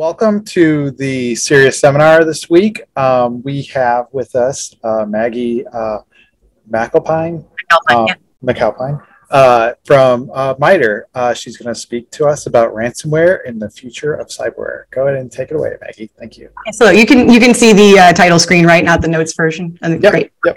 welcome to the Serious Seminar this week. Um, we have with us uh, Maggie uh, MacAlpine, MacAlpine, yeah. MacAlpine uh, from uh, MITRE. Uh, she's going to speak to us about ransomware and the future of cyberware. Go ahead and take it away, Maggie. Thank you. So you can you can see the uh, title screen, right? Not the notes version. And Yep, Great. yep.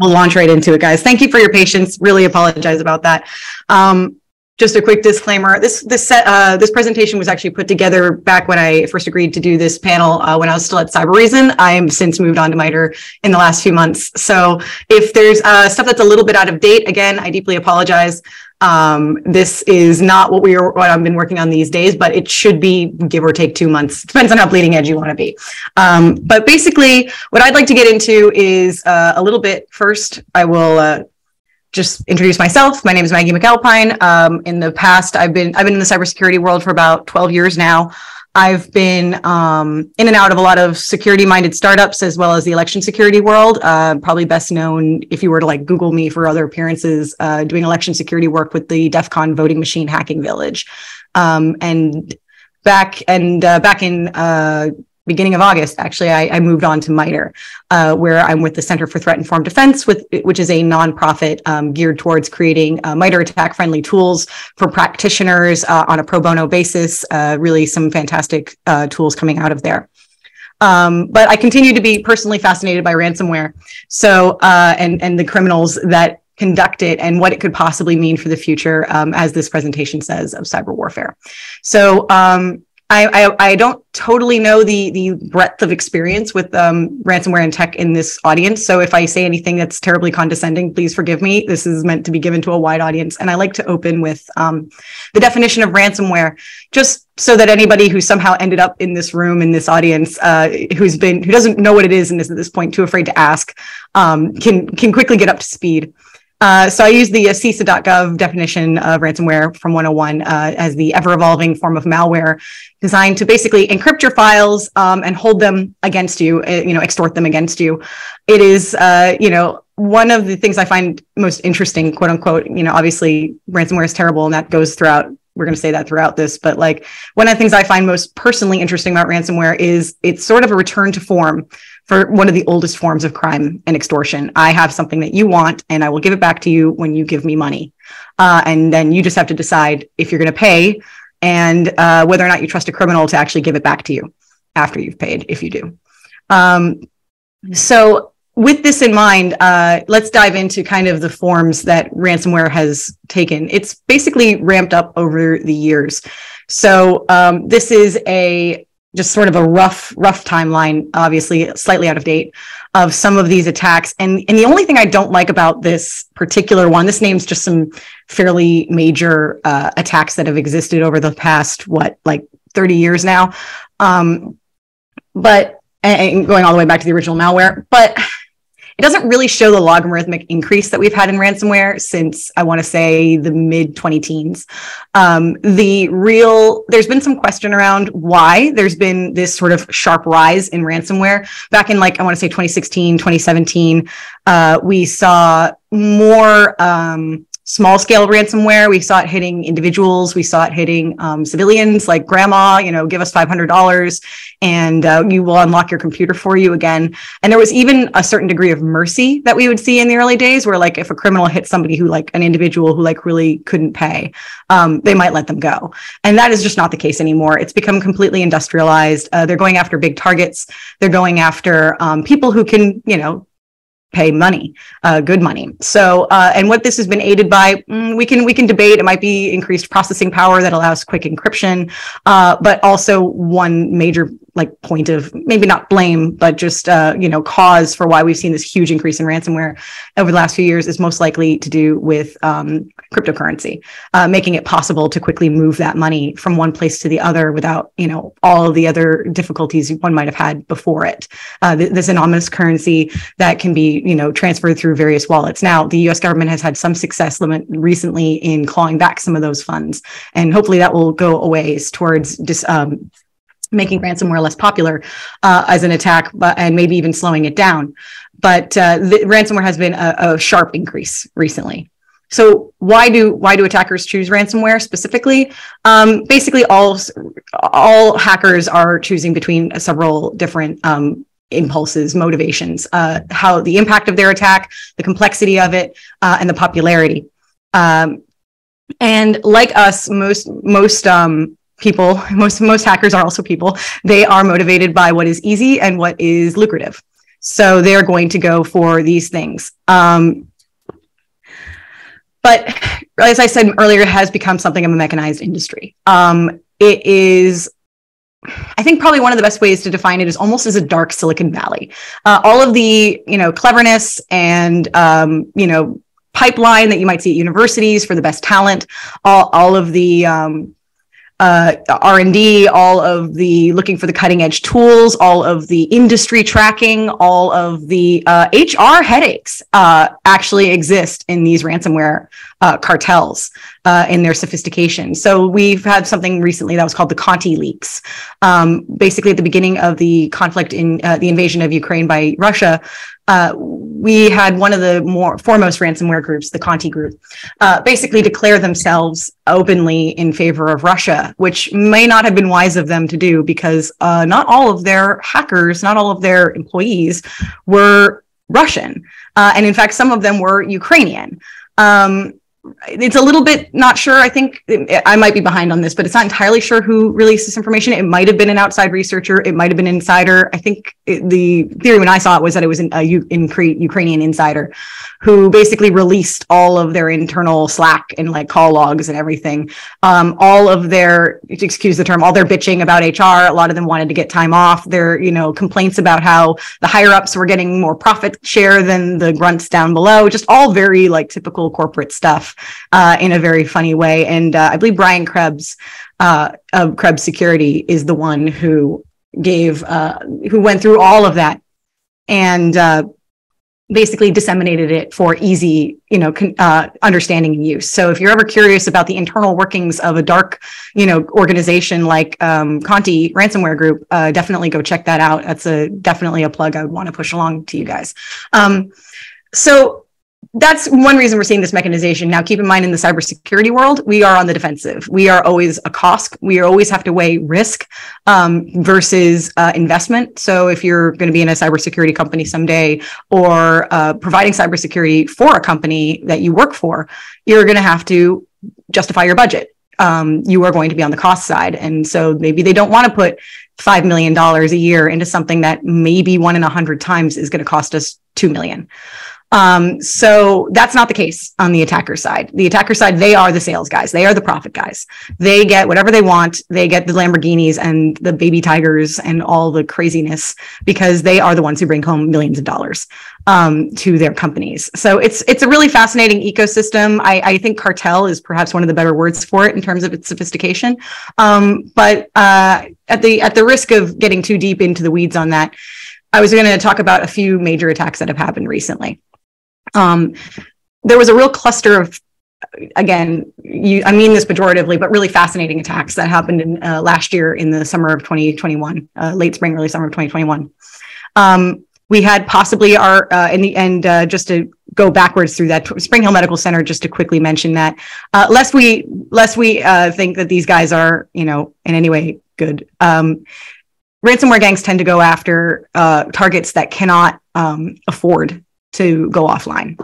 We'll launch right into it, guys. Thank you for your patience. Really apologize about that. Um, just a quick disclaimer. This this uh, this presentation was actually put together back when I first agreed to do this panel uh, when I was still at Cybereason. I am since moved on to MITRE in the last few months. So if there's uh, stuff that's a little bit out of date, again, I deeply apologize. Um, this is not what we are what I've been working on these days, but it should be give or take two months. Depends on how bleeding edge you want to be. Um, but basically, what I'd like to get into is uh, a little bit. First, I will uh, just introduce myself. My name is Maggie MacAlpine. Um, in the past, I've been I've been in the cybersecurity world for about 12 years now. I've been um, in and out of a lot of security-minded startups as well as the election security world. Uh, probably best known if you were to like Google me for other appearances, uh, doing election security work with the DEF CON voting machine hacking village. Um, and back and uh, back in uh, beginning of August, actually, I, I moved on to MITRE, uh, where I'm with the Center for Threat Informed Defense, with which is a nonprofit um, geared towards creating uh, MITRE ATT&CK-friendly tools for practitioners uh, on a pro bono basis. Uh, really, some fantastic uh, tools coming out of there. Um, but I continue to be personally fascinated by ransomware, so uh, and and the criminals that conduct it and what it could possibly mean for the future, um, as this presentation says, of cyber warfare. So um, I, I, I don't totally know the the breadth of experience with um, ransomware and tech in this audience. So if I say anything that's terribly condescending, please forgive me. This is meant to be given to a wide audience, and I like to open with um, the definition of ransomware, just so that anybody who somehow ended up in this room in this audience, uh, who's been who doesn't know what it is and is at this point too afraid to ask, um, can can quickly get up to speed. Uh, so I use the uh, CISA.gov definition of ransomware from 101 uh, as the ever-evolving form of malware designed to basically encrypt your files um, and hold them against you, uh, you know, extort them against you. It is, uh, you know, one of the things I find most interesting, quote unquote. You know, obviously ransomware is terrible, and that goes throughout. We're going to say that throughout this, but like one of the things I find most personally interesting about ransomware is it's sort of a return to form for one of the oldest forms of crime and extortion. I have something that you want, and I will give it back to you when you give me money. Uh, and then you just have to decide if you're going to pay and uh, whether or not you trust a criminal to actually give it back to you after you've paid, if you do. Um, so, with this in mind, uh, let's dive into kind of the forms that ransomware has taken. It's basically ramped up over the years. So, um, this is a just sort of a rough rough timeline obviously slightly out of date of some of these attacks and and the only thing i don't like about this particular one this name's just some fairly major uh, attacks that have existed over the past what like 30 years now um but and going all the way back to the original malware but it doesn't really show the logarithmic increase that we've had in ransomware since I want to say the mid 20 teens. Um, the real, there's been some question around why there's been this sort of sharp rise in ransomware. Back in like, I want to say 2016, 2017, uh, we saw more. Um, small scale ransomware. We saw it hitting individuals. We saw it hitting um, civilians like grandma, you know, give us $500 and uh, you will unlock your computer for you again. And there was even a certain degree of mercy that we would see in the early days where like if a criminal hit somebody who like an individual who like really couldn't pay, um, they might let them go. And that is just not the case anymore. It's become completely industrialized. Uh, they're going after big targets. They're going after um, people who can, you know, pay money, uh, good money. So, uh, and what this has been aided by, mm, we can we can debate. It might be increased processing power that allows quick encryption, uh, but also one major like point of maybe not blame, but just uh, you know cause for why we've seen this huge increase in ransomware over the last few years is most likely to do with um, cryptocurrency, uh, making it possible to quickly move that money from one place to the other without you know all the other difficulties one might have had before it. Uh, th- this anonymous currency that can be you know transferred through various wallets. Now, the U.S. government has had some success limit recently in clawing back some of those funds, and hopefully that will go a ways towards dis, um, making ransomware less popular uh, as an attack, but and maybe even slowing it down. But uh, the, ransomware has been a, a, sharp increase recently. so why do why do attackers choose ransomware specifically? Um, basically, all all hackers are choosing between several different um, impulses, motivations, uh, how the impact of their attack, the complexity of it, uh, and the popularity. Um, and like us, most most um, people, most most hackers are also people. They are motivated by what is easy and what is lucrative. So they're going to go for these things. Um, but as I said earlier, it has become something of a mechanized industry. Um, it is I think probably one of the best ways to define it is almost as a dark Silicon Valley. Uh, all of the you know cleverness and um, you know pipeline that you might see at universities for the best talent, all, all of the um, uh, r&d all of the looking for the cutting edge tools all of the industry tracking all of the uh, hr headaches uh, actually exist in these ransomware uh, cartels uh, in their sophistication. So we've had something recently that was called the conti leaks. Um, basically at the beginning of the conflict in uh, the invasion of ukraine by russia uh, we had one of the more foremost ransomware groups, the Conti group, uh, basically declare themselves openly in favor of Russia, which may not have been wise of them to do because uh, not all of their hackers, not all of their employees were Russian. Uh, and in fact, some of them were Ukrainian. Um, it's a little bit not sure. I think I might be behind on this, but it's not entirely sure who released this information. It might have been an outside researcher. It might have been an insider. I think it, the theory when I saw it was that it was an, a U, in, Ukrainian insider who basically released all of their internal Slack and like call logs and everything. Um, all of their, excuse the term, all their bitching about HR. A lot of them wanted to get time off. Their, you know, complaints about how the higher ups were getting more profit share than the grunts down below. Just all very like typical corporate stuff uh, in a very funny way. And uh, I believe Brian Krebs uh, of Krebs Security is the one who gave, uh, who went through all of that and uh, basically disseminated it for easy, you know, con- uh, understanding and use. So if you're ever curious about the internal workings of a dark, you know, organization like um, Conti Ransomware Group, uh, definitely go check that out. That's a definitely a plug I would want to push along to you guys. Um, so that's one reason we're seeing this mechanization. Now, keep in mind in the cybersecurity world, we are on the defensive. We are always a cost. We always have to weigh risk um, versus uh, investment. So, if you're going to be in a cybersecurity company someday or uh, providing cybersecurity for a company that you work for, you're going to have to justify your budget. Um, you are going to be on the cost side. And so maybe they don't want to put $5 million a year into something that maybe one in a hundred times is going to cost us 2 million. Um, so that's not the case on the attacker side. The attacker side, they are the sales guys. They are the profit guys. They get whatever they want. They get the Lamborghinis and the baby tigers and all the craziness because they are the ones who bring home millions of dollars um, to their companies. So it's it's a really fascinating ecosystem. I, I, think cartel is perhaps one of the better words for it in terms of its sophistication. Um, but uh, at the at the risk of getting too deep into the weeds on that, I was going to talk about a few major attacks that have happened recently. Um, there was a real cluster of again, you, I mean this pejoratively, but really fascinating attacks that happened in uh, last year in the summer of 2021, uh, late spring, early summer of 2021. Um, we had possibly our uh, in the end uh, just to go backwards through that Spring Hill Medical Center. Just to quickly mention that, uh, lest we lest we uh, think that these guys are you know in any way good. Um, ransomware gangs tend to go after targets that cannot um, afford to go offline.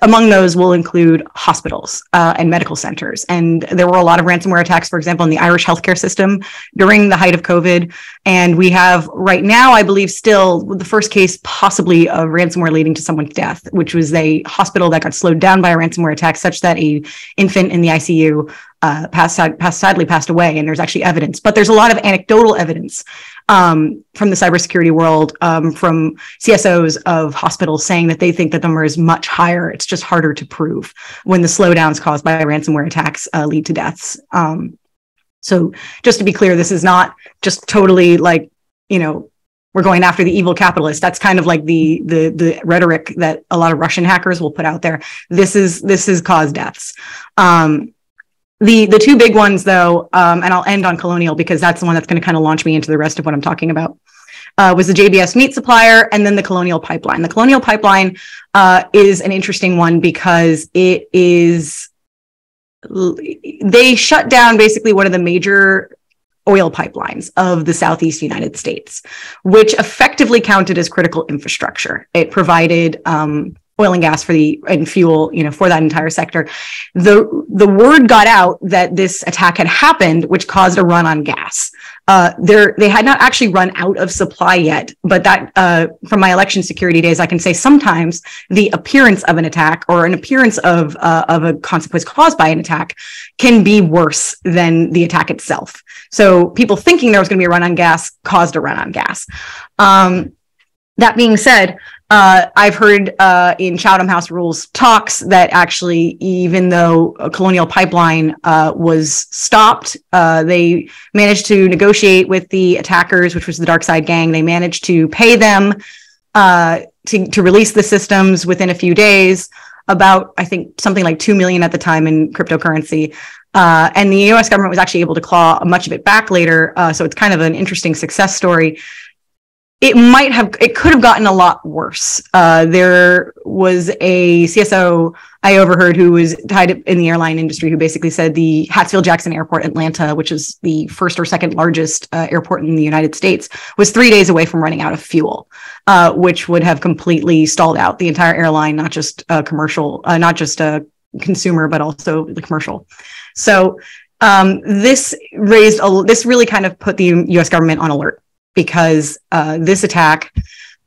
Among those will include hospitals uh, and medical centers. And there were a lot of ransomware attacks, for example, in the Irish healthcare system during the height of COVID. And we have right now, I believe, still the first case possibly of ransomware leading to someone's death, which was a hospital that got slowed down by a ransomware attack, such that a infant in the ICU uh, passed, passed, sadly passed away. And there's actually evidence, but there's a lot of anecdotal evidence um, from the cybersecurity world, um, from CSOs of hospitals saying that they think that the number is much higher. It's just harder to prove when the slowdowns caused by ransomware attacks uh, lead to deaths. Um, so just to be clear, this is not just totally like, you know, we're going after the evil capitalist. That's kind of like the the the rhetoric that a lot of Russian hackers will put out there. This is this is caused deaths. Um, the the two big ones though, um, and I'll end on Colonial because that's the one that's going to kind of launch me into the rest of what I'm talking about. uh, was the JBS meat supplier, and then the Colonial Pipeline. The Colonial Pipeline uh, is an interesting one because it is they shut down basically one of the major oil pipelines of the southeast United States, which effectively counted as critical infrastructure. It provided um, oil and gas for the and fuel, you know, for that entire sector. The the word got out that this attack had happened, which caused a run on gas. Uh, there, they had not actually run out of supply yet, but that uh, from my election security days, I can say sometimes the appearance of an attack or an appearance of uh, of a consequence caused by an attack can be worse than the attack itself. So people thinking there was going to be a run on gas caused a run on gas. Um, that being said, uh, I've heard uh, in Chatham House Rules talks that actually, even though a Colonial Pipeline uh, was stopped, uh, they managed to negotiate with the attackers, which was the DarkSide Gang. They managed to pay them uh, to, to release the systems within a few days. About, I think, something like two million at the time in cryptocurrency. Uh, and the U.S. government was actually able to claw much of it back later. so it's kind of an interesting success story it might have it could have gotten a lot worse. Uh, there was a cso i overheard who was tied up in the airline industry who basically said the hartsfield jackson airport atlanta which is the first or second largest uh, airport in the united states was three days away from running out of fuel uh, which would have completely stalled out the entire airline not just commercial uh, not just a consumer but also the commercial. So um, this raised a, this really kind of put the us government on alert because uh, this attack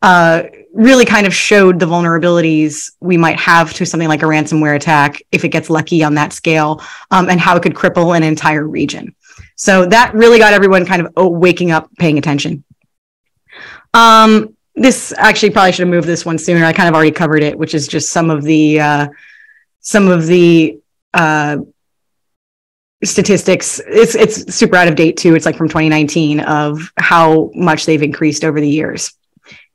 uh, really kind of showed the vulnerabilities we might have to something like a ransomware attack if it gets lucky on that scale um, and how it could cripple an entire region. So that really got everyone kind of oh, waking up, paying attention. Um, this actually probably should have moved this one sooner. I kind of already covered it, which is just some of the uh, some of the uh, statistics it's it's super out of date too. It's like from 2019 of how much they've increased over the years.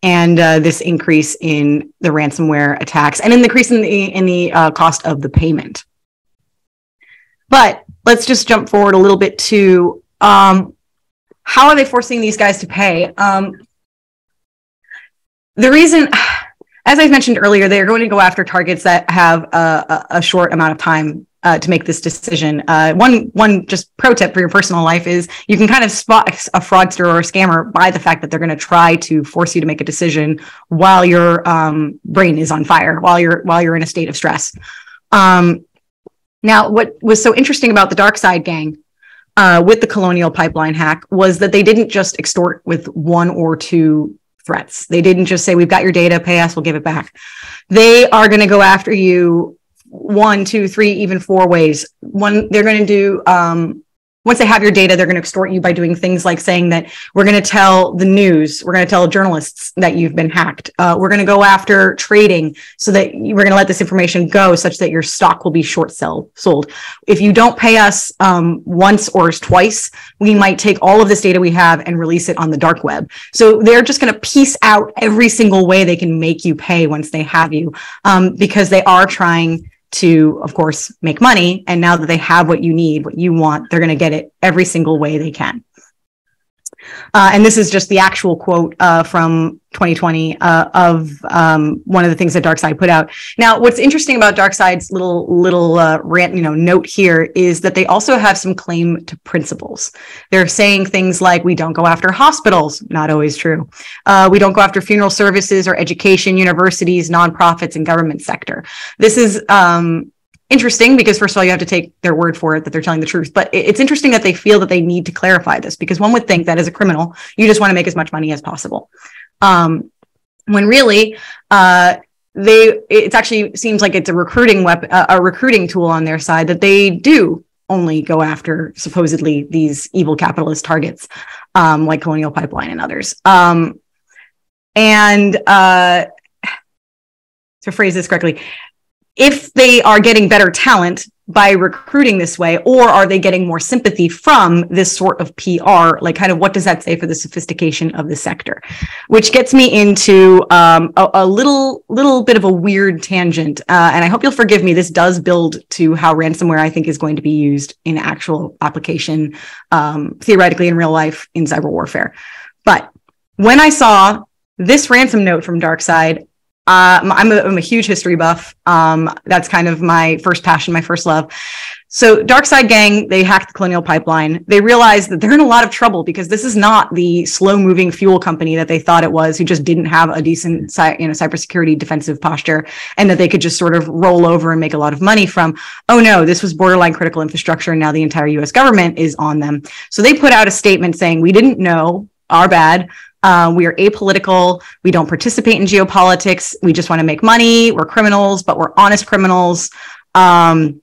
And uh, this increase in the ransomware attacks and the increase in the in the uh, cost of the payment. But let's just jump forward a little bit to um, how are they forcing these guys to pay? Um, the reason as i mentioned earlier they're going to go after targets that have a, a short amount of time uh, to make this decision. Uh, one one just pro tip for your personal life is you can kind of spot a fraudster or a scammer by the fact that they're going to try to force you to make a decision while your um, brain is on fire, while you're while you're in a state of stress. Um, now, what was so interesting about the DarkSide Gang uh, with the Colonial Pipeline hack was that they didn't just extort with one or two threats. They didn't just say, "We've got your data, pay us, we'll give it back." They are going to go after you one, two, three, even four ways. One, they're going to do um, once they have your data, they're going to extort you by doing things like saying that we're going to tell the news, we're going to tell journalists that you've been hacked. Uh, we're going to go after trading so that we're going to let this information go such that your stock will be short sell sold. If you don't pay us um, once or twice, we might take all of this data we have and release it on the dark web. So they're just going to piece out every single way they can make you pay once they have you um, because they are trying to, of course, make money. And now that they have what you need, what you want, they're going to get it every single way they can. Uh, and this is just the actual quote uh, from 2020 uh, of um, one of the things that DarkSide put out. Now, what's interesting about DarkSide's little little uh, rant, you know, note here is that they also have some claim to principles. They're saying things like, "We don't go after hospitals," not always true. Uh, we don't go after funeral services or education, universities, nonprofits, and government sector. This is um, interesting because first of all you have to take their word for it that they're telling the truth. But it's interesting that they feel that they need to clarify this because one would think that as a criminal you just want to make as much money as possible. Um, when really uh, they it actually seems like it's a recruiting weapon a recruiting tool on their side that they do only go after supposedly these evil capitalist targets um, like colonial pipeline and others. Um, and uh, to phrase this correctly if they are getting better talent by recruiting this way or are they getting more sympathy from this sort of pr like kind of what does that say for the sophistication of the sector? Which gets me into um, a, a, little little bit of a weird tangent uh, and i hope you'll forgive me. This does build to how ransomware i think is going to be used in actual application um, theoretically in real life in cyber warfare. But when I saw this ransom note from DarkSide, uh, I'm, a, I'm a huge history buff. Um, that's kind of my first passion, my first love. So, DarkSide Gang, they hacked the Colonial Pipeline. They realized that they're in a lot of trouble because this is not the slow-moving fuel company that they thought it was, who just didn't have a decent, you know, cybersecurity defensive posture, and that they could just sort of roll over and make a lot of money from. Oh no, this was borderline critical infrastructure, and now the entire U.S. government is on them. So they put out a statement saying, "We didn't know. Our bad. Uh, we are apolitical. We don't participate in geopolitics. We just want to make money. We're criminals, but we're honest criminals. Um,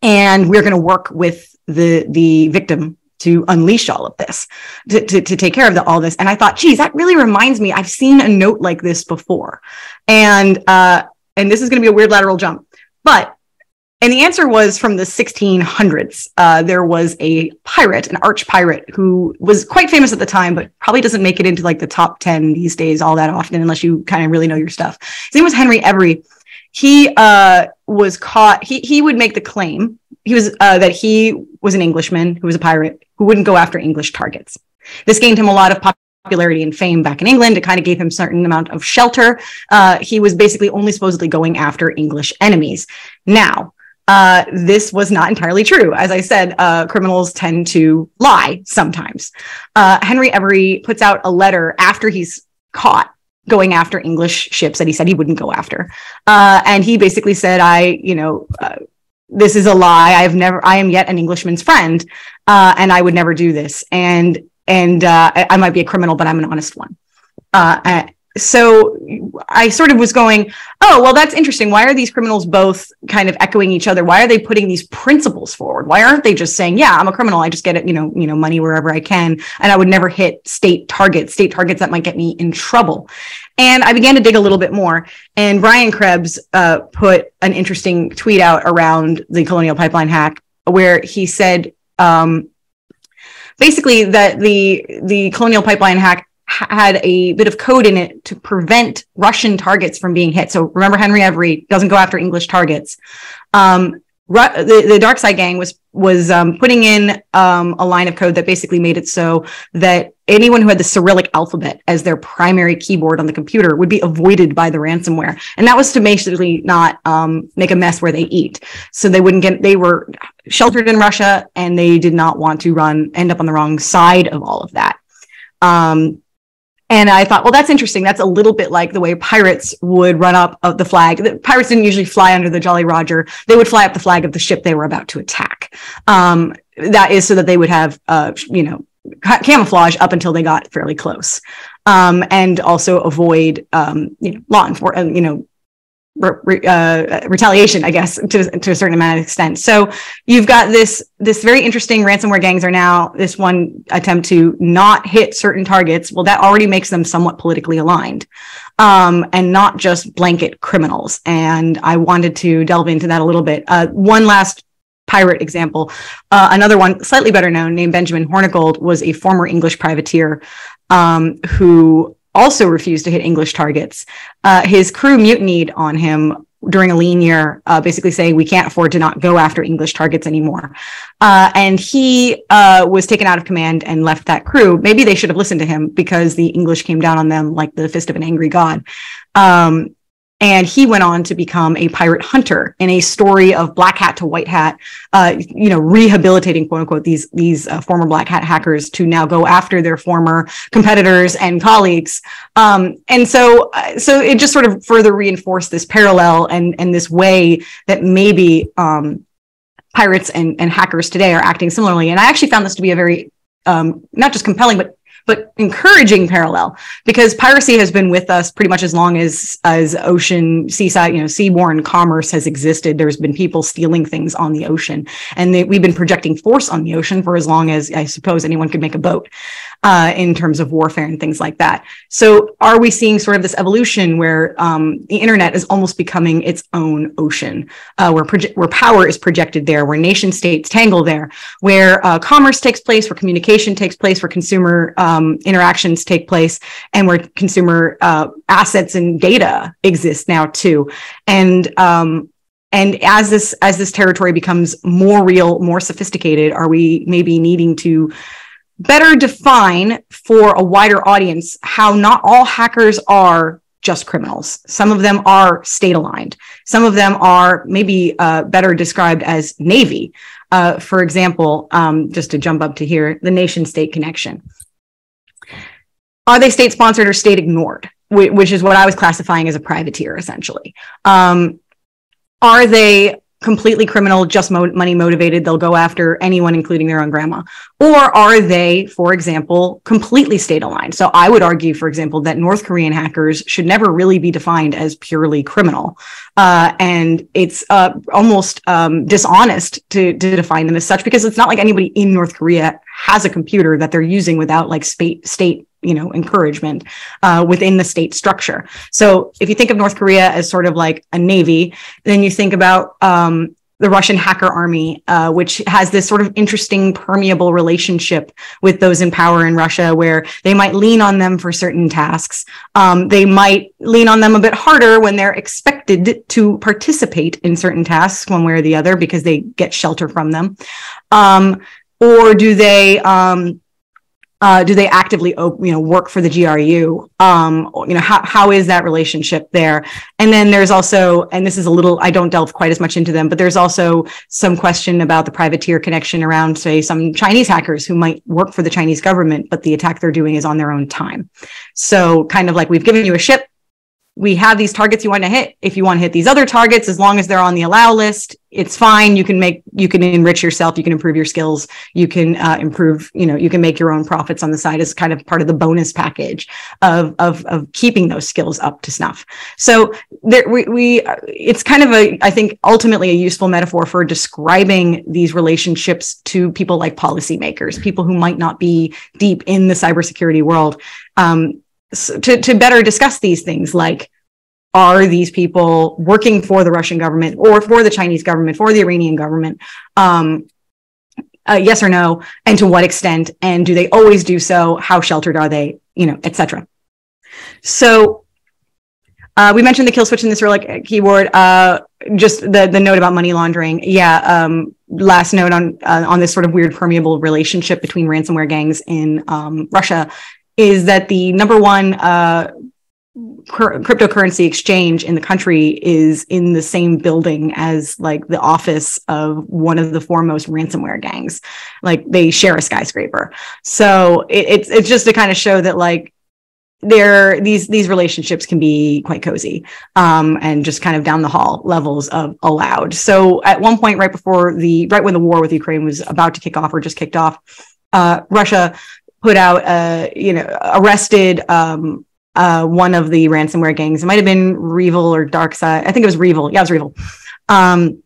and we're going to work with the the victim to unleash all of this, to, to, to take care of the, all this. And I thought, geez, that really reminds me. I've seen a note like this before, and uh, and this is going to be a weird lateral jump, but and the answer was from the 1600s. Uh, there was a pirate, an arch pirate, who was quite famous at the time, but probably doesn't make it into like the top 10 these days all that often, unless you kind of really know your stuff. His name was Henry Every. He uh, was caught, he, he would make the claim he was uh, that he was an Englishman who was a pirate who wouldn't go after English targets. This gained him a lot of popularity and fame back in England. It kind of gave him a certain amount of shelter. Uh, he was basically only supposedly going after English enemies. Now, uh, this was not entirely true. As I said, uh, criminals tend to lie sometimes. Uh, Henry Every puts out a letter after he's caught going after English ships that he said he wouldn't go after. Uh, and he basically said, I, you know, uh, this is a lie. I've never, I am yet an Englishman's friend, uh, and I would never do this. And and I, I, might be a criminal, but I'm an honest one. So I sort of was going, oh, well, that's interesting. Why are these criminals both kind of echoing each other? Why are they putting these principles forward? Why aren't they just saying, yeah, I'm a criminal. I just get it, you know, you know, money wherever I can, and I would never hit state targets, state targets that might get me in trouble. And I began to dig a little bit more. And Brian Krebs uh, put an interesting tweet out around the Colonial Pipeline hack, where he said. Um, basically that the the colonial pipeline hack had a bit of code in it to prevent Russian targets from being hit. So remember, Henry Every doesn't go after English targets. Um, the, the DarkSide gang was was um, putting in um, a line of code that basically made it so that anyone who had the Cyrillic alphabet as their primary keyboard on the computer would be avoided by the ransomware, and that was to basically not um, make a mess where they eat. So they wouldn't get. They were sheltered in Russia, and they did not want to run end up on the wrong side of all of that. Um, and I thought, well, that's interesting. That's a little bit like the way pirates would run up of the flag. The pirates didn't usually fly under the Jolly Roger. They would fly up the flag of the ship they were about to attack. Um, that is so that they would have, uh, you know, camouflage up until they got fairly close, um, and also avoid, um, you know, law enforcement, you know, uh, retaliation, I guess, to, to a certain amount of extent. So you've got this this very interesting ransomware gangs are now this one attempt to not hit certain targets. Well, that already makes them somewhat politically aligned, um, and not just blanket criminals. And I wanted to delve into that a little bit. Uh, one last pirate example. Uh, another one, slightly better known, named Benjamin Hornigold, was a former English privateer um, who also refused to hit English targets. Uh, his crew mutinied on him during a lean year, uh, basically saying we can't afford to not go after English targets anymore. Uh, and he uh, was taken out of command and left that crew. Maybe they should have listened to him because the English came down on them like the fist of an angry god. Um, and he went on to become a pirate hunter in a story of black hat to white hat, uh, you know, rehabilitating quote unquote these these uh, former black hat hackers to now go after their former competitors and colleagues. Um, and so, uh, so it just sort of further reinforced this parallel and and this way that maybe um, pirates and, and hackers today are acting similarly. And I actually found this to be a very um, not just compelling, but but encouraging parallel because piracy has been with us pretty much as long as as ocean seaside you know seaborne commerce has existed. There's been people stealing things on the ocean and they, we've been projecting force on the ocean for as long as i suppose anyone could make a boat uh, in terms of warfare and things like that so are we seeing sort of this evolution where um, the internet is almost becoming its own ocean uh, where proje- where power is projected there where nation states tangle there where uh, commerce takes place where communication takes place where consumer um, interactions take place and where consumer uh, assets and data exist now too. And um, and as this as this territory becomes more real, more sophisticated, are we maybe needing to better define for a wider audience how not all hackers are just criminals. Some of them are state aligned. Some of them are maybe uh, better described as Navy. Uh, for example, um, just to jump up to here, the nation state connection. Are they state sponsored or state ignored? Which is what I was classifying as a privateer, essentially. Um, are they completely criminal, just mo- money motivated. They'll go after anyone, including their own grandma. Or are they, for example, completely state aligned? So I would argue, for example, that North Korean hackers should never really be defined as purely criminal. Uh, and it's uh, almost um, dishonest to, to define them as such because it's not like anybody in North Korea has a computer that they're using without like state, state you know encouragement uh, within the state structure so if you think of north korea as sort of like a navy then you think about um, the Russian hacker army, uh, which has this sort of interesting permeable relationship with those in power in Russia, where they might lean on them for certain tasks. Um, they might lean on them a bit harder when they're expected to participate in certain tasks, one way or the other, because they get shelter from them. Um, or do they um, uh, do they actively you know work for the GRU um, you know how, how is that relationship there? And then there's also and this is a little I don't delve quite as much into them but there's also some question about the privateer connection around say some Chinese hackers who might work for the Chinese government but the attack they're doing is on their own time. So kind of like we've given you a ship we have these targets you want to hit. If you want to hit these other targets, as long as they're on the allow list, it's fine. You can make, you can enrich yourself. You can improve your skills. You can uh, improve, you know, you can make your own profits on the side as kind of part of the bonus package of of of keeping those skills up to snuff. So there, we we it's kind of a, I think, ultimately a useful metaphor for describing these relationships to people like policymakers, people who might not be deep in the cybersecurity world. Um, to, to better discuss these things like are these people working for the Russian government or for the Chinese government, for the Iranian government? Um, uh, yes or no, and to what extent? And do they always do so? How sheltered are they? You know, etc. So uh, we mentioned the kill switch in this Cyrillic keyword. Uh, just the the note about money laundering. Yeah. Um, last note on uh, on this sort of weird permeable relationship between ransomware gangs in um, Russia is that the number one uh, cryptocurrency exchange in the country is in the same building as like the office of one of the foremost ransomware gangs. Like they share a skyscraper. So it, it's it's just to kind of show that like there these these relationships can be quite cozy um, and just kind of down the hall levels of allowed. So at one point, right before the right when the war with Ukraine was about to kick off or just kicked off, uh, Russia put out, uh, you know, arrested um, uh, one of the ransomware gangs. It might have been REvil or DarkSide. I think it was REvil. Yeah, it was REvil. Um,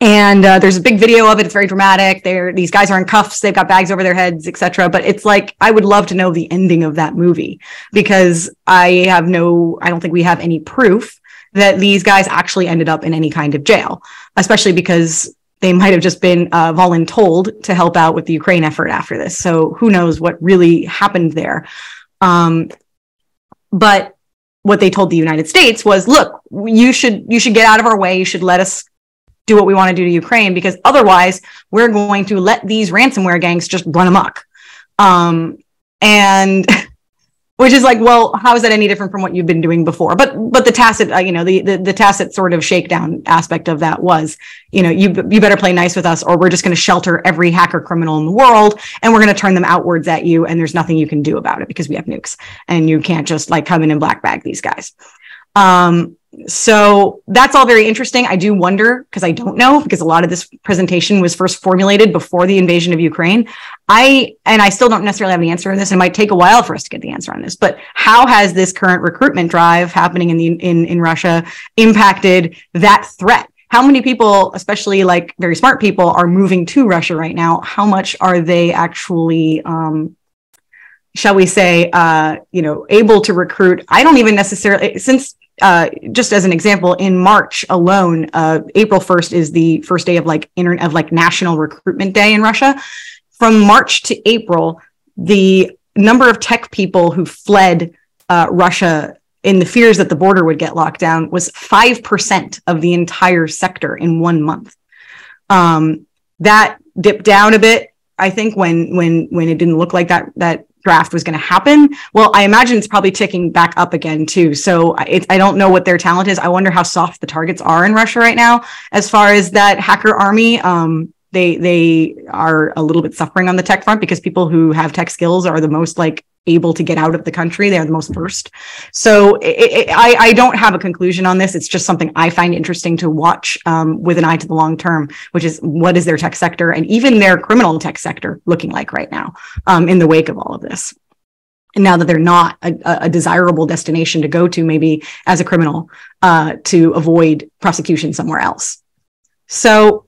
and uh, there's a big video of it. It's very dramatic. They're these guys are in cuffs. They've got bags over their heads, etc. But it's like I would love to know the ending of that movie because I have no. I don't think we have any proof that these guys actually ended up in any kind of jail, especially because they might have just been uh, voluntold to help out with the Ukraine effort after this. So who knows what really happened there. Um, but what they told the United States was, look, you should you should get out of our way. You should let us do what we want to do to Ukraine because otherwise we're going to let these ransomware gangs just run amok. Um, and which is like, well, how is that any different from what you've been doing before? But but the tacit, uh, you know, the, the, the tacit sort of shakedown aspect of that was, you know, you you better play nice with us, or we're just going to shelter every hacker criminal in the world, and we're going to turn them outwards at you, and there's nothing you can do about it because we have nukes, and you can't just like come in and black bag these guys. Um, so that's all very interesting. I do wonder because I don't know because a lot of this presentation was first formulated before the invasion of Ukraine. I and I still don't necessarily have the answer on this. It might take a while for us to get the answer on this. But how has this current recruitment drive happening in the in in Russia impacted that threat? How many people, especially like very smart people, are moving to Russia right now? How much are they actually um, shall we say, uh, you know, able to recruit. I don't even necessarily, since uh, just as an example, in March alone, uh, April 1st is the first day of like inter- of like National Recruitment Day in Russia. From March to April, the number of tech people who fled uh, Russia in the fears that the border would get locked down was 5% of the entire sector in one month. Um, that dipped down a bit I think when when when it didn't look like that that draft was going to happen. Well, I imagine it's probably ticking back up again too. So it, I don't know what their talent is. I wonder how soft the targets are in Russia right now as far as that hacker army. Um, they they are a little bit suffering on the tech front because people who have tech skills are the most like able to get out of the country. They're the most first. So it, it, I, I, don't have a conclusion on this. It's just something I find interesting to watch um, with an eye to the long term, which is what is their tech sector and even their criminal tech sector looking like right now um, in the wake of all of this. And now that they're not a, a desirable destination to go to, maybe as a criminal, uh, to avoid prosecution somewhere else. So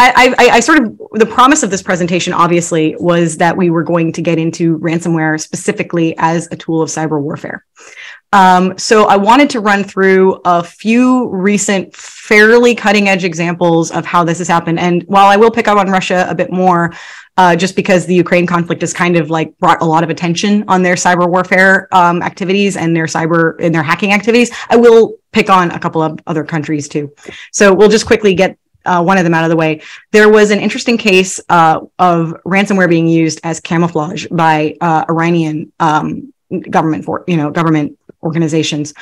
I, I, I, sort of the promise of this presentation obviously was that we were going to get into ransomware specifically as a tool of cyber warfare. Um, so I wanted to run through a few recent, fairly cutting edge examples of how this has happened. And while I will pick up on Russia a bit more, uh, just because the Ukraine conflict has kind of like brought a lot of attention on their cyber warfare um, activities and their cyber and their hacking activities, I will pick on a couple of other countries too. So we'll just quickly get uh, one of them out of the way. There was an interesting case uh, of ransomware being used as camouflage by uh, Iranian um, government for you know government organizations.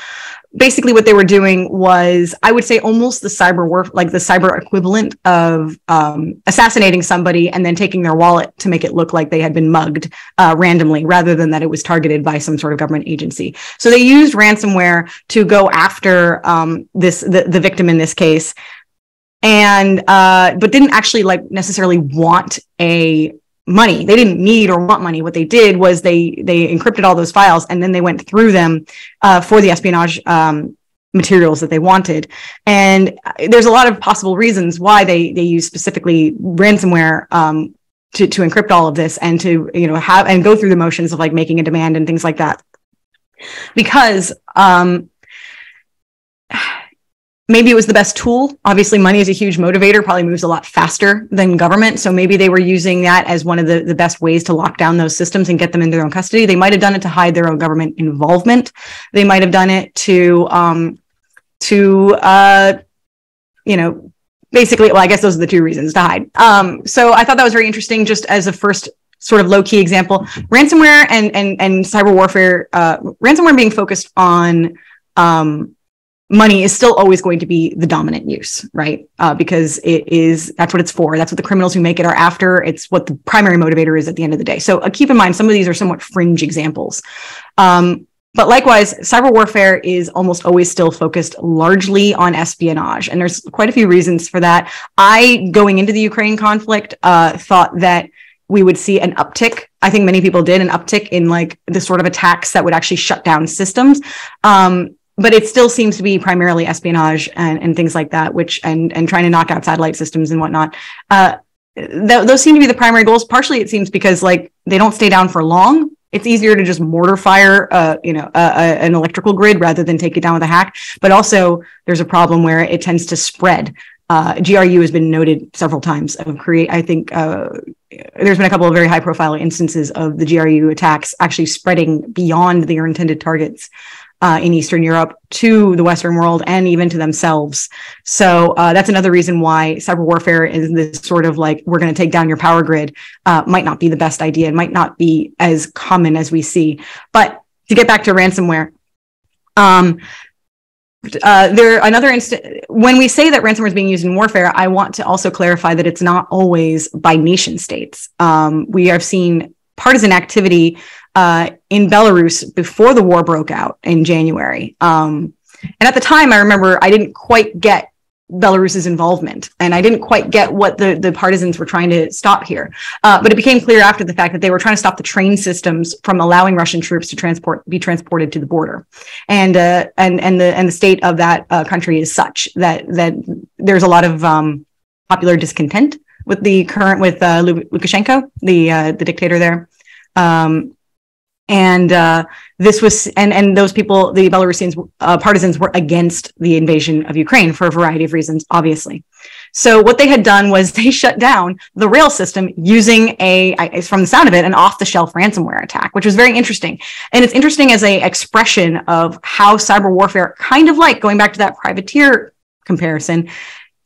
Basically, what they were doing was, I would say, almost the cyber war, like the cyber equivalent of um, assassinating somebody and then taking their wallet to make it look like they had been mugged uh, randomly, rather than that it was targeted by some sort of government agency. So they used ransomware to go after um, this the, the victim in this case and uh, but didn't actually like necessarily want a money. They didn't need or want money. What they did was they they encrypted all those files and then they went through them uh, for the espionage um, materials that they wanted. And there's a lot of possible reasons why they they use specifically ransomware um, to to encrypt all of this and to you know have and go through the motions of like making a demand and things like that. Because um, maybe it was the best tool. Obviously, money is a huge motivator, probably moves a lot faster than government. So maybe they were using that as one of the, the best ways to lock down those systems and get them into their own custody. They might have done it to hide their own government involvement. They might have done it to, um, to, uh, you know, basically, well, I guess those are the two reasons to hide. Um, so I thought that was very interesting just as a first sort of low key example. Ransomware and, and, and cyber warfare, uh, ransomware being focused on, um, money is still always going to be the dominant use, right? Uh, because it is that's what it's for. That's what the criminals who make it are after. It's what the primary motivator is at the end of the day. So uh, keep in mind, some of these are somewhat fringe examples. Um, but likewise, cyber warfare is almost always still focused largely on espionage. And there's quite a few reasons for that. I, going into the Ukraine conflict, uh, thought that we would see an uptick. I think many people did an uptick in like the sort of attacks that would actually shut down systems. Um, but it still seems to be primarily espionage and, and things like that, which and and trying to knock out satellite systems and whatnot. Uh, th- those seem to be the primary goals. Partially, it seems because like they don't stay down for long. It's easier to just mortar fire, uh, you know, an electrical grid rather than take it down with a hack. But also, there's a problem where it tends to spread. Uh, GRU has been noted several times of create. I think uh, there's been a couple of very high profile instances of the GRU attacks actually spreading beyond their intended targets uh, in Eastern Europe to the Western world and even to themselves. So uh, that's another reason why cyber warfare is this sort of like we're going to take down your power grid uh, might not be the best idea. It might not be as common as we see. But to get back to ransomware, um, uh, there another instant when we say that ransomware is being used in warfare i want to also clarify that it's not always by nation states um, we have seen partisan activity uh, in Belarus before the war broke out in January. Um, and at the time, I remember I didn't quite get Belarus's involvement, and I didn't quite get what the, the partisans were trying to stop here. Uh, but it became clear after the fact that they were trying to stop the train systems from allowing Russian troops to transport be transported to the border, and uh, and and the and the state of that uh, country is such that that there's a lot of um, popular discontent with the current with uh, Lukashenko, the uh, the dictator there. Um, and uh, this was and and those people the belarusians uh, partisans were against the invasion of ukraine for a variety of reasons obviously. So what they had done was they shut down the rail system using a from the sound of it an off-the-shelf ransomware attack which was very interesting. And it's interesting as a expression of how cyber warfare kind of like going back to that privateer comparison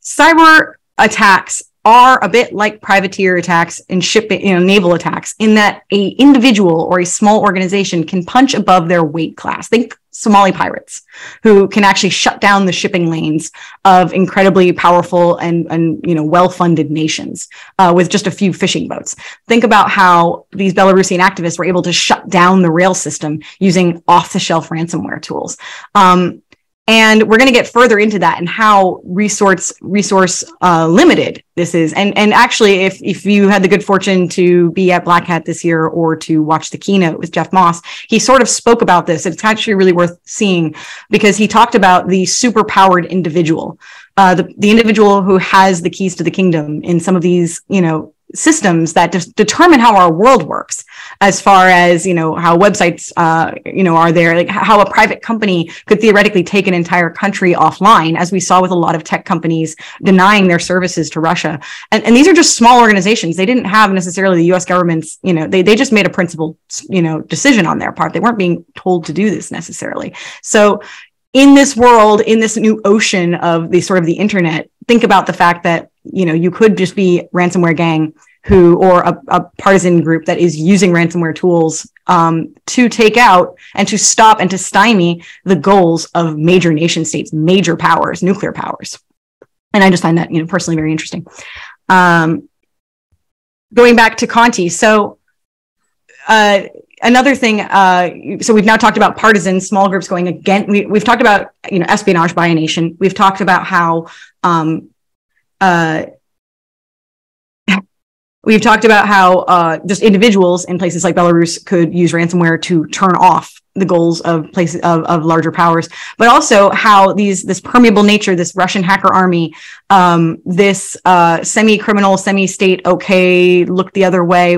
cyber attacks are a bit like privateer attacks and shipping, you know, naval attacks in that a individual or a small organization can punch above their weight class. Think Somali pirates who can actually shut down the shipping lanes of incredibly powerful and, and you know, well-funded nations uh, with just a few fishing boats. Think about how these Belarusian activists were able to shut down the rail system using off-the-shelf ransomware tools. Um, and we're going to get further into that and how resource resource uh, limited this is. And and actually if if you had the good fortune to be at black hat this year or to watch the keynote with jeff moss he sort of spoke about this. It's actually really worth seeing because he talked about the super powered individual uh, the, the individual who has the keys to the kingdom in some of these you know systems that de- determine how our world works as far as you know how websites uh, you know are there like how a private company could theoretically take an entire country offline as we saw with a lot of tech companies denying their services to russia. And, and these are just small organizations. They didn't have necessarily the us government's you know they, they just made a principled you know decision on their part. They weren't being told to do this necessarily. So in this world in this new ocean of the sort of the internet think about the fact that you know you could just be ransomware gang who or a, a partisan group that is using ransomware tools um, to take out and to stop and to stymie the goals of major nation states major powers nuclear powers. And i just find that you know personally very interesting. Um, going back to conti so uh, another thing uh, so we've now talked about partisan small groups going again we, have talked about you know espionage by a nation. We've talked about how um, uh, we've talked about how uh, just individuals in places like Belarus could use ransomware to turn off the goals of places of, of larger powers, but also how these this permeable nature, this Russian hacker army, um, this uh, semi-criminal, semi-state, okay, look the other way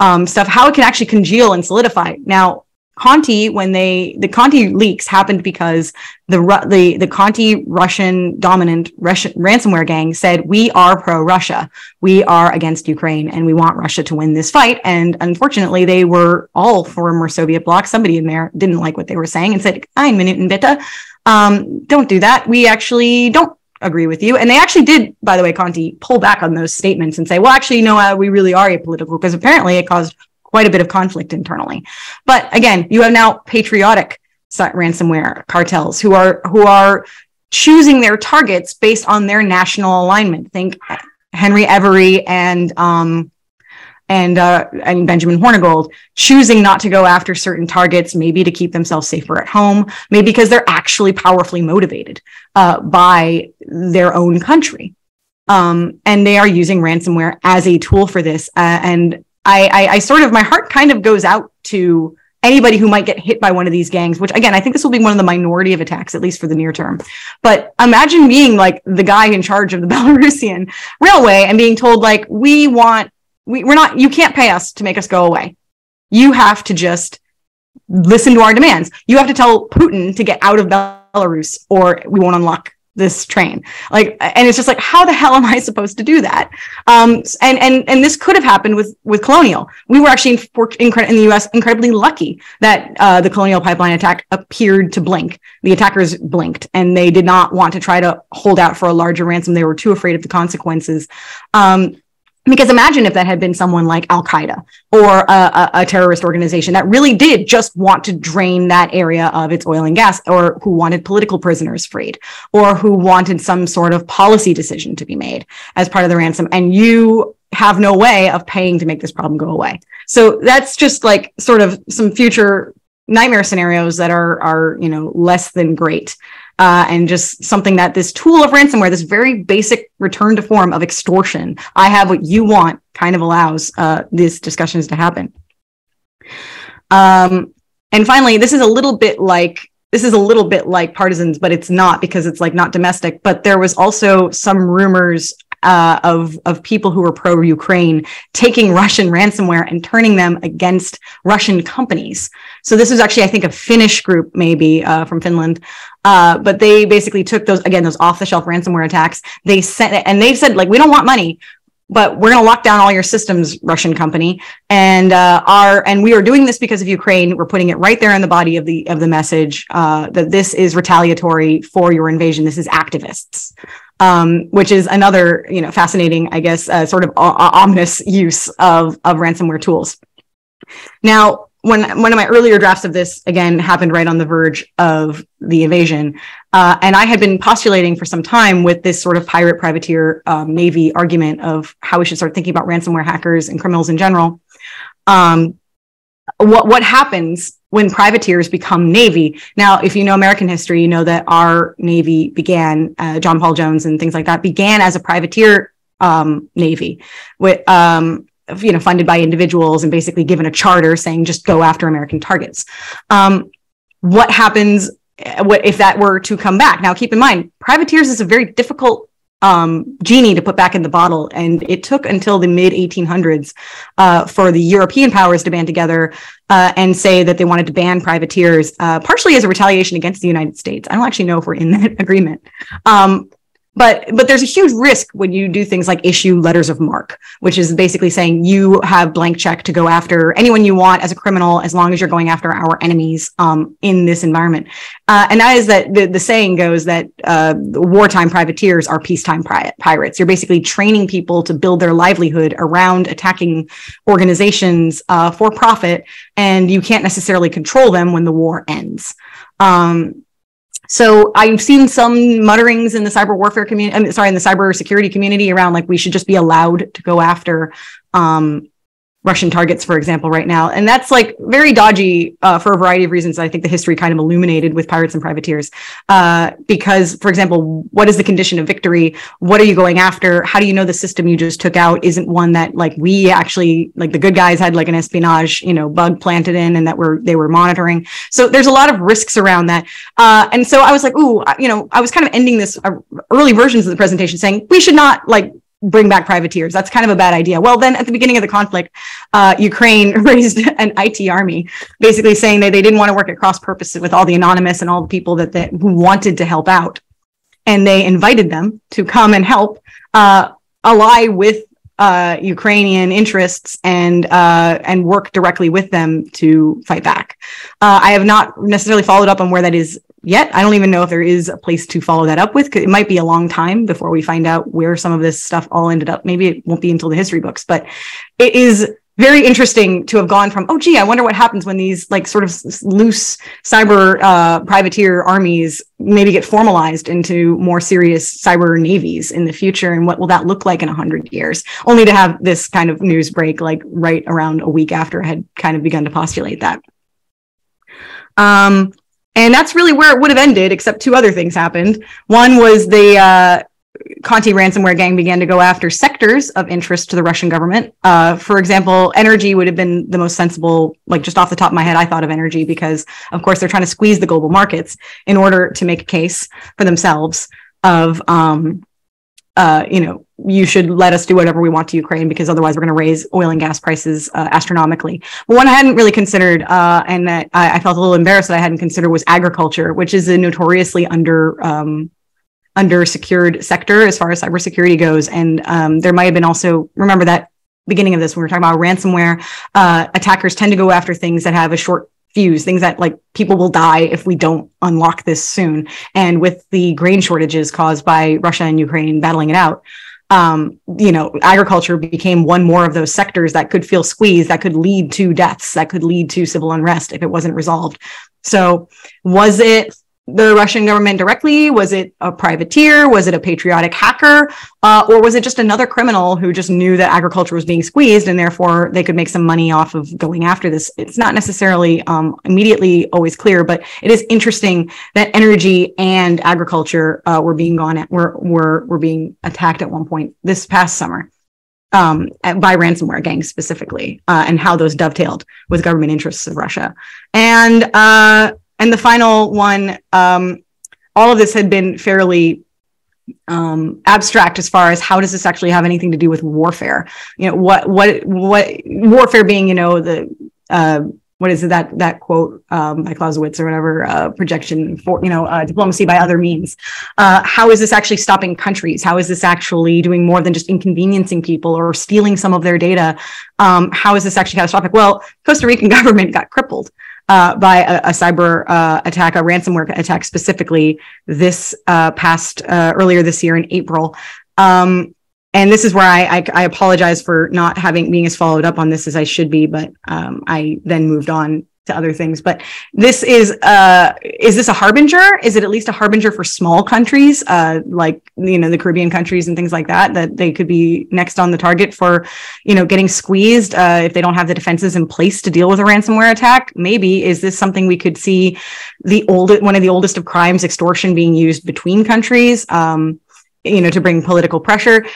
um, stuff, how it can actually congeal and solidify. Now, Conti, when they the Conti leaks happened because the the the Conti Russian dominant Russian ransomware gang said we are pro Russia, we are against Ukraine, and we want Russia to win this fight. And unfortunately, they were all former Soviet bloc. Somebody in there didn't like what they were saying and said, "Ein Minuten bitte, um, don't do that. We actually don't agree with you. And they actually did, by the way, Conti pull back on those statements and say, well, actually, no, uh, we really are apolitical because apparently it caused quite a bit of conflict internally. But again, you have now patriotic ransomware cartels who are who are choosing their targets based on their national alignment. Think Henry Every and um, and uh, and Benjamin Hornigold choosing not to go after certain targets, maybe to keep themselves safer at home, maybe because they're actually powerfully motivated uh, by their own country. Um, and they are using ransomware as a tool for this. Uh, and I, I, I sort of my heart kind of goes out to anybody who might get hit by one of these gangs, which again, I think this will be one of the minority of attacks, at least for the near term. But imagine being like the guy in charge of the Belarusian railway and being told, like, we want, we, we're not, you can't pay us to make us go away. You have to just listen to our demands. You have to tell Putin to get out of Belarus or we won't unlock this train. Like and it's just like how the hell am i supposed to do that? Um and and and this could have happened with with colonial. We were actually in, in the us incredibly lucky that uh, the colonial pipeline attack appeared to blink. The attackers blinked and they did not want to try to hold out for a larger ransom. They were too afraid of the consequences. Um because imagine if that had been someone like Al Qaeda or a, a, a, terrorist organization that really did just want to drain that area of its oil and gas, or who wanted political prisoners freed, or who wanted some sort of policy decision to be made as part of the ransom. And you have no way of paying to make this problem go away. So that's just like sort of some future nightmare scenarios that are are you know less than great uh, and just something that this tool of ransomware, this very basic return to form of extortion, I have what you want, kind of allows uh, these discussions to happen. Um, and finally, this is a little bit like this is a little bit like partisans, but it's not because it's like not domestic. But there was also some rumors uh, of of people who were pro Ukraine taking Russian ransomware and turning them against Russian companies. So this was actually, I think, a Finnish group, maybe uh, from Finland, uh, but they basically took those again those off the shelf ransomware attacks. They sent and they said like we don't want money. But we're going to lock down all your systems, Russian company, and uh, our and we are doing this because of Ukraine. We're putting it right there in the body of the of the message uh, that this is retaliatory for your invasion. This is activists. Um, which is another, you know, fascinating, I guess, uh, sort of ominous use of, of ransomware tools. Now, when one of my earlier drafts of this again happened right on the verge of the invasion, uh, and I had been postulating for some time with this sort of pirate privateer um, navy argument of how we should start thinking about ransomware hackers and criminals in general. Um, what what happens when privateers become navy? Now, if you know American history, you know that our navy began, uh, John Paul Jones and things like that, began as a privateer um, navy with um, you know funded by individuals and basically given a charter saying just go after American targets. Um, what happens uh, what if that were to come back? Now, keep in mind, privateers is a very difficult um, genie to put back in the bottle. And it took until the mid 1800s uh, for the European powers to band together uh, and say that they wanted to ban privateers, uh, partially as a retaliation against the United States. I don't actually know if we're in that agreement. Um, but but there's a huge risk when you do things like issue letters of marque which is basically saying you have blank check to go after anyone you want as a criminal as long as you're going after our enemies um, in this environment. Uh, and that is that the, the saying goes that uh, wartime privateers are peacetime pri- pirates. You're basically training people to build their livelihood around attacking organizations uh, for profit and you can't necessarily control them when the war ends. Um, so I've seen some mutterings in the cyber warfare community, sorry, in the cyber security community around like we should just be allowed to go after um, Russian targets, for example, right now. And that's like very dodgy uh, for a variety of reasons. I think the history kind of illuminated with pirates and privateers. Uh, because, for example, what is the condition of victory? What are you going after? How do you know the system you just took out isn't one that like we actually, like the good guys had like an espionage, you know, bug planted in and that were, they were monitoring. So there's a lot of risks around that. Uh, and so I was like, ooh, you know, I was kind of ending this uh, early versions of the presentation saying we should not like bring back privateers. That's kind of a bad idea. Well, then at the beginning of the conflict, uh, Ukraine raised an IT army, basically saying that they didn't want to work at cross purposes with all the anonymous and all the people that, that who wanted to help out, and they invited them to come and help uh, ally with uh, Ukrainian interests and uh, and work directly with them to fight back. Uh, I have not necessarily followed up on where that is yet. I don't even know if there is a place to follow that up with. It might be a long time before we find out where some of this stuff all ended up. Maybe it won't be until the history books, but it is very interesting to have gone from, oh, gee, I wonder what happens when these like sort of loose cyber uh, privateer armies maybe get formalized into more serious cyber navies in the future. And what will that look like in 100 years? Only to have this kind of news break like right around a week after I had kind of begun to postulate that. Um, and that's really where it would have ended, except two other things happened. One was the uh, Conti ransomware gang began to go after sectors of interest to the Russian government. Uh, for example, energy would have been the most sensible, like just off the top of my head, I thought of energy because, of course, they're trying to squeeze the global markets in order to make a case for themselves of, um, uh, you know, you should let us do whatever we want to Ukraine because otherwise we're going to raise oil and gas prices uh, astronomically. But one I hadn't really considered, uh, and that I, I, felt a little embarrassed that I hadn't considered, was agriculture, which is a notoriously under um, under secured sector as far as cybersecurity goes. And um, there might have been also remember that beginning of this when we were talking about ransomware, uh, attackers tend to go after things that have a short fuse, things that like people will die if we don't unlock this soon. And with the grain shortages caused by Russia and Ukraine battling it out um, you know, agriculture became one more of those sectors that could feel squeezed, that could lead to deaths, that could lead to civil unrest if it wasn't resolved. So, was it the Russian government directly? Was it a privateer? Was it a patriotic hacker? Uh, or was it just another criminal who just knew that agriculture was being squeezed and therefore they could make some money off of going after this? It's not necessarily um, immediately always clear, but it is interesting that energy and agriculture uh, were being gone at, were, were, were being attacked at one point this past summer. Um, by ransomware gangs specifically, uh, and how those dovetailed with government interests of Russia. And uh, and the final one, um, all of this had been fairly um, abstract as far as how does this actually have anything to do with warfare? You know, what what what warfare being, you know, the uh, what is it that that quote um, by Clausewitz or whatever uh, projection for you know uh, diplomacy by other means? Uh, how is this actually stopping countries? How is this actually doing more than just inconveniencing people or stealing some of their data? Um, how is this actually catastrophic? Well, Costa Rican government got crippled uh, by a, a cyber uh, attack, a ransomware attack specifically this uh, past uh, earlier this year in April. Um, and this is where I, I, I apologize for not having being as followed up on this as I should be, but um, I then moved on to other things. But this is uh, is this a harbinger? Is it at least a harbinger for small countries uh, like you know the Caribbean countries and things like that that they could be next on the target for you know getting squeezed uh, if they don't have the defenses in place to deal with a ransomware attack? Maybe is this something we could see the old one of the oldest of crimes, extortion, being used between countries? Um, you know, to bring political pressure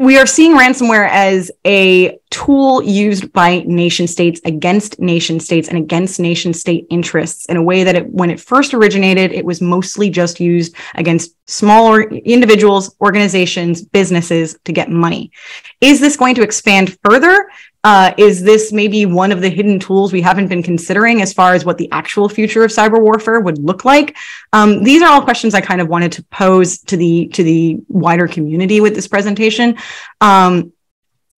we are seeing ransomware as a tool used by nation states against nation states and against nation state interests in a way that it, when it first originated, it was mostly just used against smaller individuals, organizations, businesses to get money. Is this going to expand further? Uh, is this maybe one of the hidden tools we haven't been considering as far as what the actual future of cyber warfare would look like? Um, these are all questions I kind of wanted to pose to the to the wider community with this presentation. Um,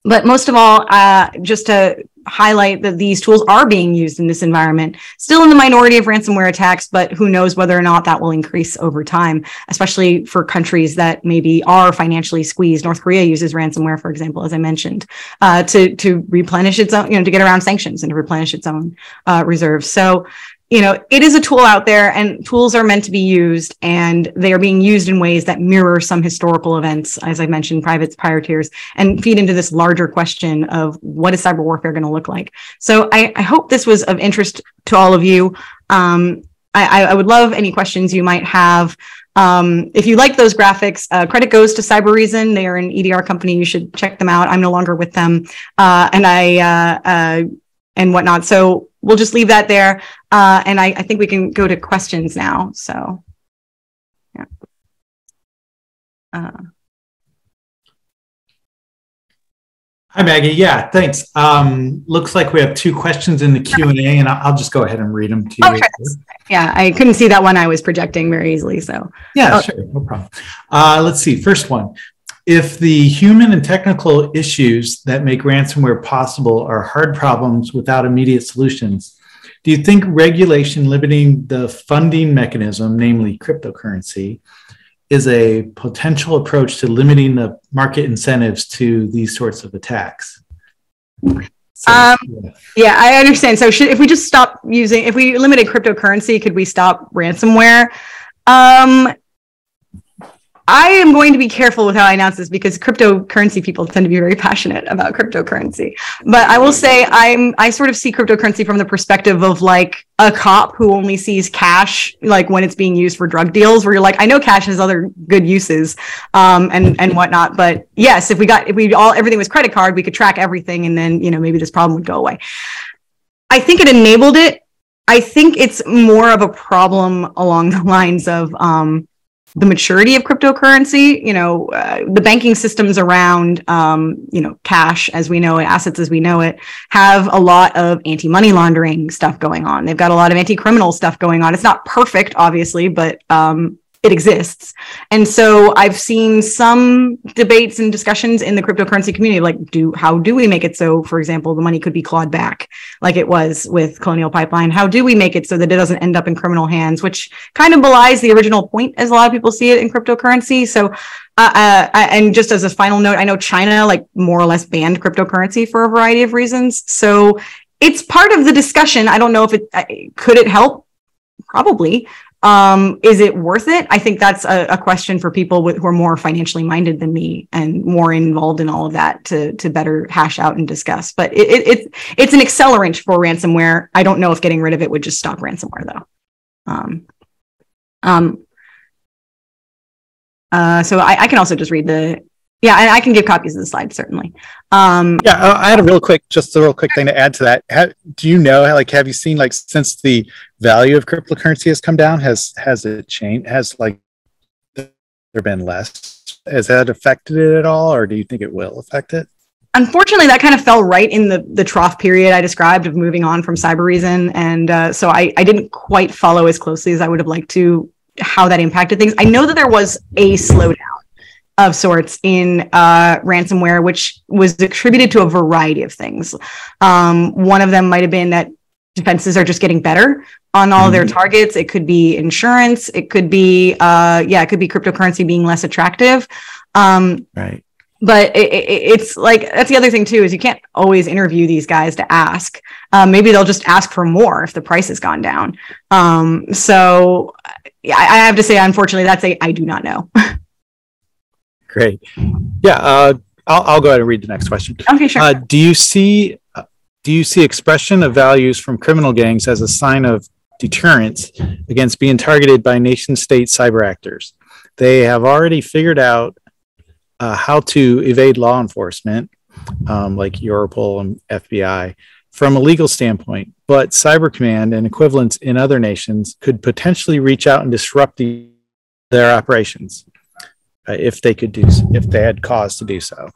but most of all, uh, just to highlight that these tools are being used in this environment, still in the minority of ransomware attacks, but who knows whether or not that will increase over time, especially for countries that maybe are financially squeezed. North Korea uses ransomware, for example, as I mentioned, uh, to to replenish its own, you know, to get around sanctions and to replenish its own uh, reserves. So you know, it is a tool out there and tools are meant to be used and they are being used in ways that mirror some historical events, as I mentioned, private prior and feed into this larger question of what is cyber warfare going to look like. So I, I, hope this was of interest to all of you. Um, I, I, would love any questions you might have. Um, if you like those graphics, uh, credit goes to Cybereason. They are an EDR company. You should check them out. I'm no longer with them. Uh, and I, uh, uh and whatnot. So we'll just leave that there. Uh, and I, I think we can go to questions now. So, yeah. Uh, Hi, Maggie. Yeah, thanks. Um, looks like we have two questions in the Q and A, and I'll just go ahead and read them to you. Okay. Yeah, I couldn't see that one. I was projecting very easily. So yeah, oh. sure, no problem. Uh, let's see. First one: if the human and technical issues that make ransomware possible are hard problems without immediate solutions, do you think regulation limiting the funding mechanism, namely cryptocurrency, is a potential approach to limiting the market incentives to these sorts of attacks? So, um, yeah. yeah. I understand. So, should, if we just stop using, if we limited cryptocurrency, could we stop ransomware? Um, I am going to be careful with how I announce this because cryptocurrency people tend to be very passionate about cryptocurrency. But I will say I'm I sort of see cryptocurrency from the perspective of like a cop who only sees cash like when it's being used for drug deals, where you're like, I know cash has other good uses um, and and whatnot. But yes, if we got if we all everything was credit card, we could track everything, and then you know maybe this problem would go away. I think it enabled it. I think it's more of a problem along the lines of um, the maturity of cryptocurrency you know uh, the banking systems around um, you know cash as we know it assets as we know it have a lot of anti-money laundering stuff going on. They've got a lot of anti-criminal stuff going on. It's not perfect obviously but um, it exists. And so I've seen some debates and discussions in the cryptocurrency community, like do how do we make it so, for example, the money could be clawed back, like it was with Colonial Pipeline? How do we make it so that it doesn't end up in criminal hands, which kind of belies the original point as a lot of people see it in cryptocurrency. So uh, uh, and just as a final note, I know China like more or less banned cryptocurrency for a variety of reasons. So it's part of the discussion. I don't know if it uh, could it help probably um, is it worth it? I think that's a, a question for people with, who are more financially minded than me and more involved in all of that to to better hash out and discuss. But it, it, it it's an accelerant for ransomware. I don't know if getting rid of it would just stop ransomware though. Um, um, uh, so I, I can also just read the yeah, and I can give copies of the slides certainly. Um, yeah, uh, I had a real quick, just a real quick thing to add to that. Have, do you know, like, have you seen, like, since the value of cryptocurrency has come down, has has it changed? Has like there been less? Has that affected it at all, or do you think it will affect it? Unfortunately, that kind of fell right in the the trough period I described of moving on from Cybereason, and uh, so I I didn't quite follow as closely as I would have liked to how that impacted things. I know that there was a slowdown of sorts in uh, ransomware, which was attributed to a variety of things. Um, one of them might have been that defenses are just getting better on all their Mhm. targets. It could be insurance. It could be, uh, yeah, it could be cryptocurrency being less attractive. Um, Right. but it, it, it's like that's the other thing too is you can't always interview these guys to ask. Um, maybe they'll just ask for more if the price has gone down. Um, so yeah, I I have to say, unfortunately, that's a I do not know. Great. Yeah. Uh, I'll, I'll go ahead and read the next question. okay, sure. Uh, do you see do you see expression of values from criminal gangs as a sign of deterrence against being targeted by nation state cyber actors? They have already figured out uh, how to evade law enforcement, um, like Europol and FBI, from a legal standpoint. But Cyber Command and equivalents in other nations could potentially reach out and disrupt the, their operations uh, if they could do if they had cause to do so.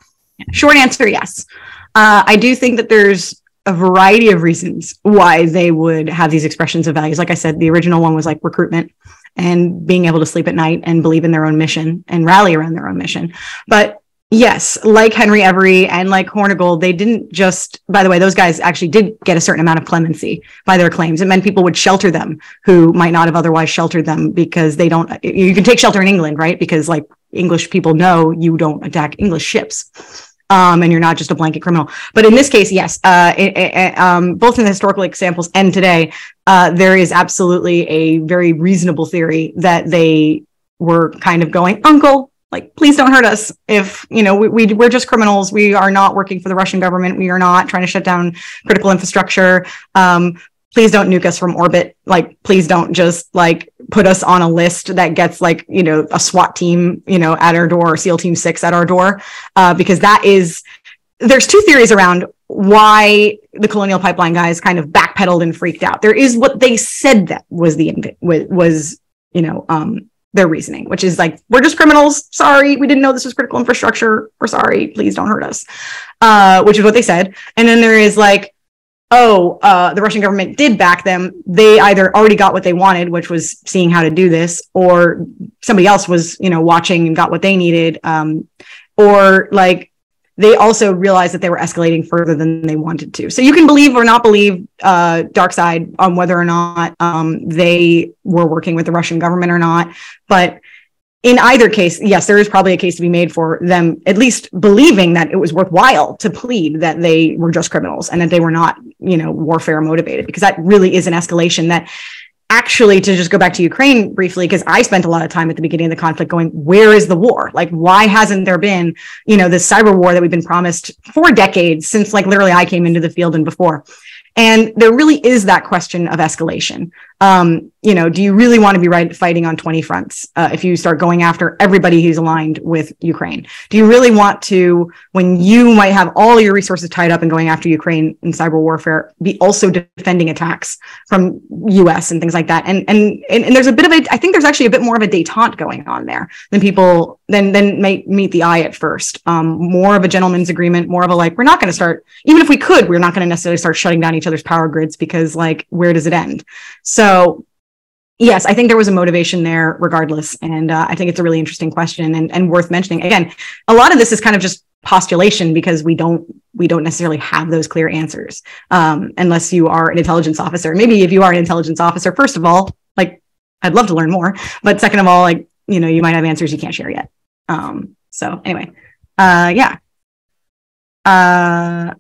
Short answer, yes. Uh, I do think that there's a variety of reasons why they would have these expressions of values. Like I said, the original one was like recruitment and being able to sleep at night and believe in their own mission and rally around their own mission. But yes, like Henry Every and like Hornigold, they didn't just, by the way, those guys actually did get a certain amount of clemency by their claims. It meant people would shelter them who might not have otherwise sheltered them because they don't, you can take shelter in England, right? Because like English people know you don't attack English ships um, and you're not just a blanket criminal. But in this case, yes, uh, it, it, um, both in the historical examples and today, uh, there is absolutely a very reasonable theory that they were kind of going, Uncle, like, please don't hurt us. If you know, we, we we're just criminals. We are not working for the Russian government. We are not trying to shut down critical infrastructure. Um, please don't nuke us from orbit. Like, please don't just like put us on a list that gets like you know a SWAT team you know at our door or SEAL Team Six at our door uh, because that is there's two theories around why the colonial pipeline guys kind of backpedaled and freaked out there is what they said that was the was you know um their reasoning which is like we're just criminals. Sorry. We didn't know this was critical infrastructure. We're sorry. Please don't hurt us. Uh which is what they said. And then there is like oh, uh, the Russian government did back them. They either already got what they wanted, which was seeing how to do this, or somebody else was, you know, watching and got what they needed. Um, or like they also realized that they were escalating further than they wanted to. So you can believe or not believe uh, DarkSide on whether or not um, they were working with the Russian government or not. But in either case, yes, there is probably a case to be made for them at least believing that it was worthwhile to plead that they were just criminals and that they were not, you know, warfare motivated, because that really is an escalation that actually to just go back to Ukraine briefly, because I spent a lot of time at the beginning of the conflict going, where is the war? Like, why hasn't there been, you know, this cyber war that we've been promised for decades since like literally I came into the field and before? And there really is that question of escalation. Um, you know, do you really want to be right, fighting on 20 fronts uh, if you start going after everybody who's aligned with Ukraine? Do you really want to, when you might have all your resources tied up in going after Ukraine in cyber warfare, be also defending attacks from US and things like that? And and and, and there's a bit of a, I think there's actually a bit more of a détente going on there than people than than may meet the eye at first. Um, more of a gentleman's agreement, more of a like, we're not going to start, even if we could, we're not going to necessarily start shutting down each other's power grids because like, where does it end? So yes, I think there was a motivation there regardless. And uh, I think it's a really interesting question and, and worth mentioning. Again, a lot of this is kind of just postulation because we don't we don't necessarily have those clear answers um, unless you are an intelligence officer. Maybe if you are an intelligence officer, first of all, like I'd love to learn more. But second of all, like, you know, you might have answers you can't share yet. Um, so anyway, uh, yeah. Uh,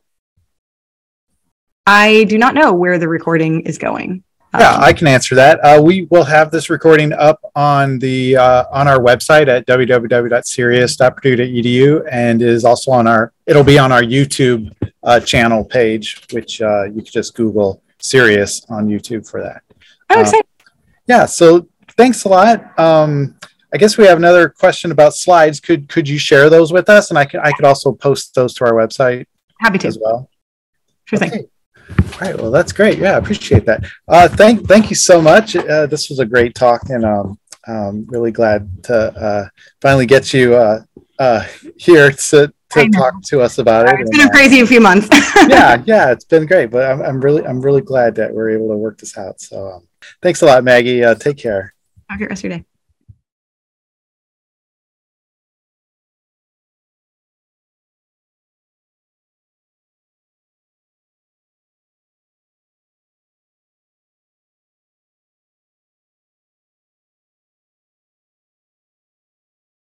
I do not know where the recording is going. Yeah, Um, I can answer that. Uh, we will have this recording up on the uh, on our website at www.cerias.purdue.edu and is also on our. It'll be on our YouTube uh, channel page, which uh, you can just Google CERIAS on YouTube for that. I'm uh, excited. Yeah. So thanks a lot. Um, I guess we have another question about slides. Could could you share those with us, and I could I could also post those to our website Happy to. as well. Sure thing. All right. Well, that's great. Yeah, I appreciate that. Uh, thank, thank you so much. Uh, this was a great talk, and um, um, really glad to uh, finally get you uh, uh, here to, to talk to us about it. It's been a uh, crazy few months. yeah, yeah, it's been great. But I'm, I'm really, I'm really glad that we're able to work this out. So, um, thanks a lot, Maggie. Uh, take care. Have a great rest of your day.